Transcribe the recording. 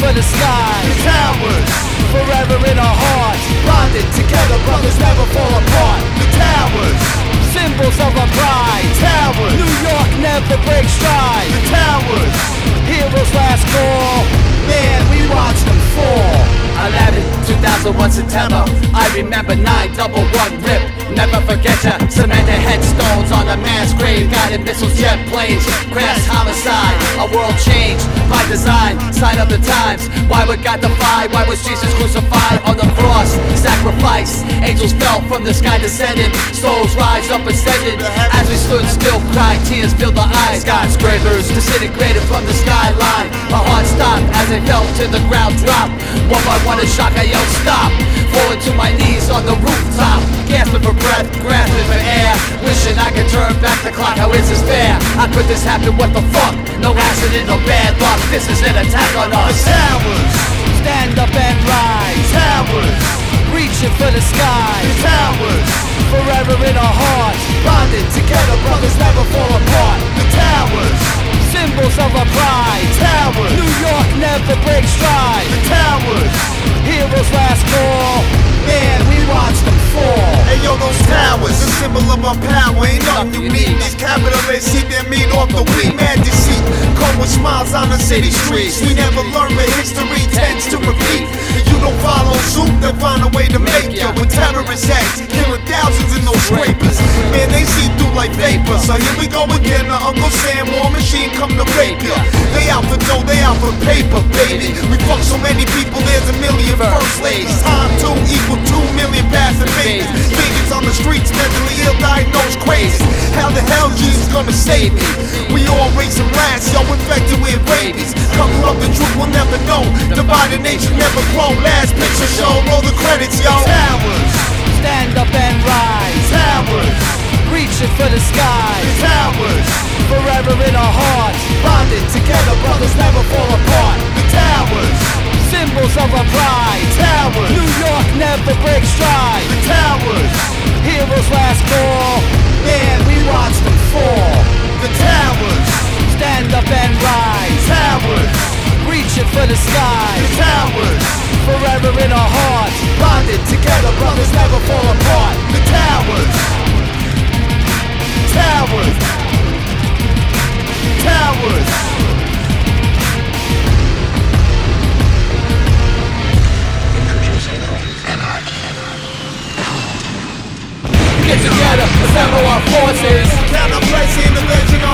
for the sky. The towers, Forever in our hearts. bonded together, brothers never fall apart. The towers, Symbols of our pride. towers, New York never breaks stride. the towers. Heroes last call. Man, we watched them fall. 11, 2001 September. I remember 9 double one rip. Never forget ya. Cemented headstones on a mass grave. Guided missiles, jet planes. Crash homicide. A world changed by design. Sign of the times. Why would God defy? Why was Jesus crucified on the cross? Sacrifice. Angels fell from the sky, descended. Souls rise up ascended. As we stood still, cried. Tears filled our eyes. God's Skyscrapers disintegrated from the skyline. My heart stopped as it fell to the ground. Drop. One by one, a shock. I yelled stop. Falling to my knees on the rooftop. Gasping for breath, grasping for air. Wishing I could turn back the clock. How is this fair? How could this happen? What the fuck? No accident, no bad luck. This is an attack on us. The towers, Stand up and rise. towers, Reaching for the sky. the towers. Forever in our hearts. Bonded together, brothers never fall apart. The towers, Symbols of our pride. towers, New York never breaks stride. the towers. Heroes last call. Man, we watch them fall. Hey yo, those towers, a symbol of our power. Ain't nothing you We never learn, but history tends to repeat. If you don't follow suit, they'll find a way to make you. With terrorist acts, killing thousands in those scrapers. Man, they see through like vapor. So here we go again. The Uncle Sam war machine come to rape ya. They out for dough, they out for paper, baby. We fuck so many people, there's a million first ladies. Time to equal two million passing babies. On the streets, mentally ill, diagnosed crazy. How the hell Jesus gonna save me? We all raise racing rats, yo, infected with rabies. Cover up the truth, we'll never know. Divided nation never grow. Last picture show, roll the credits, yo. Towers, Stand up and rise. towers, Reaching for the sky. towers. Forever in our hearts. Bonded together, brothers passion for the skies. The towers, forever in our hearts. Bonded together, brothers never fall apart. The towers, towers, towers. Introducing anarchy. Get together, assemble our forces. Counter-pricing, the legend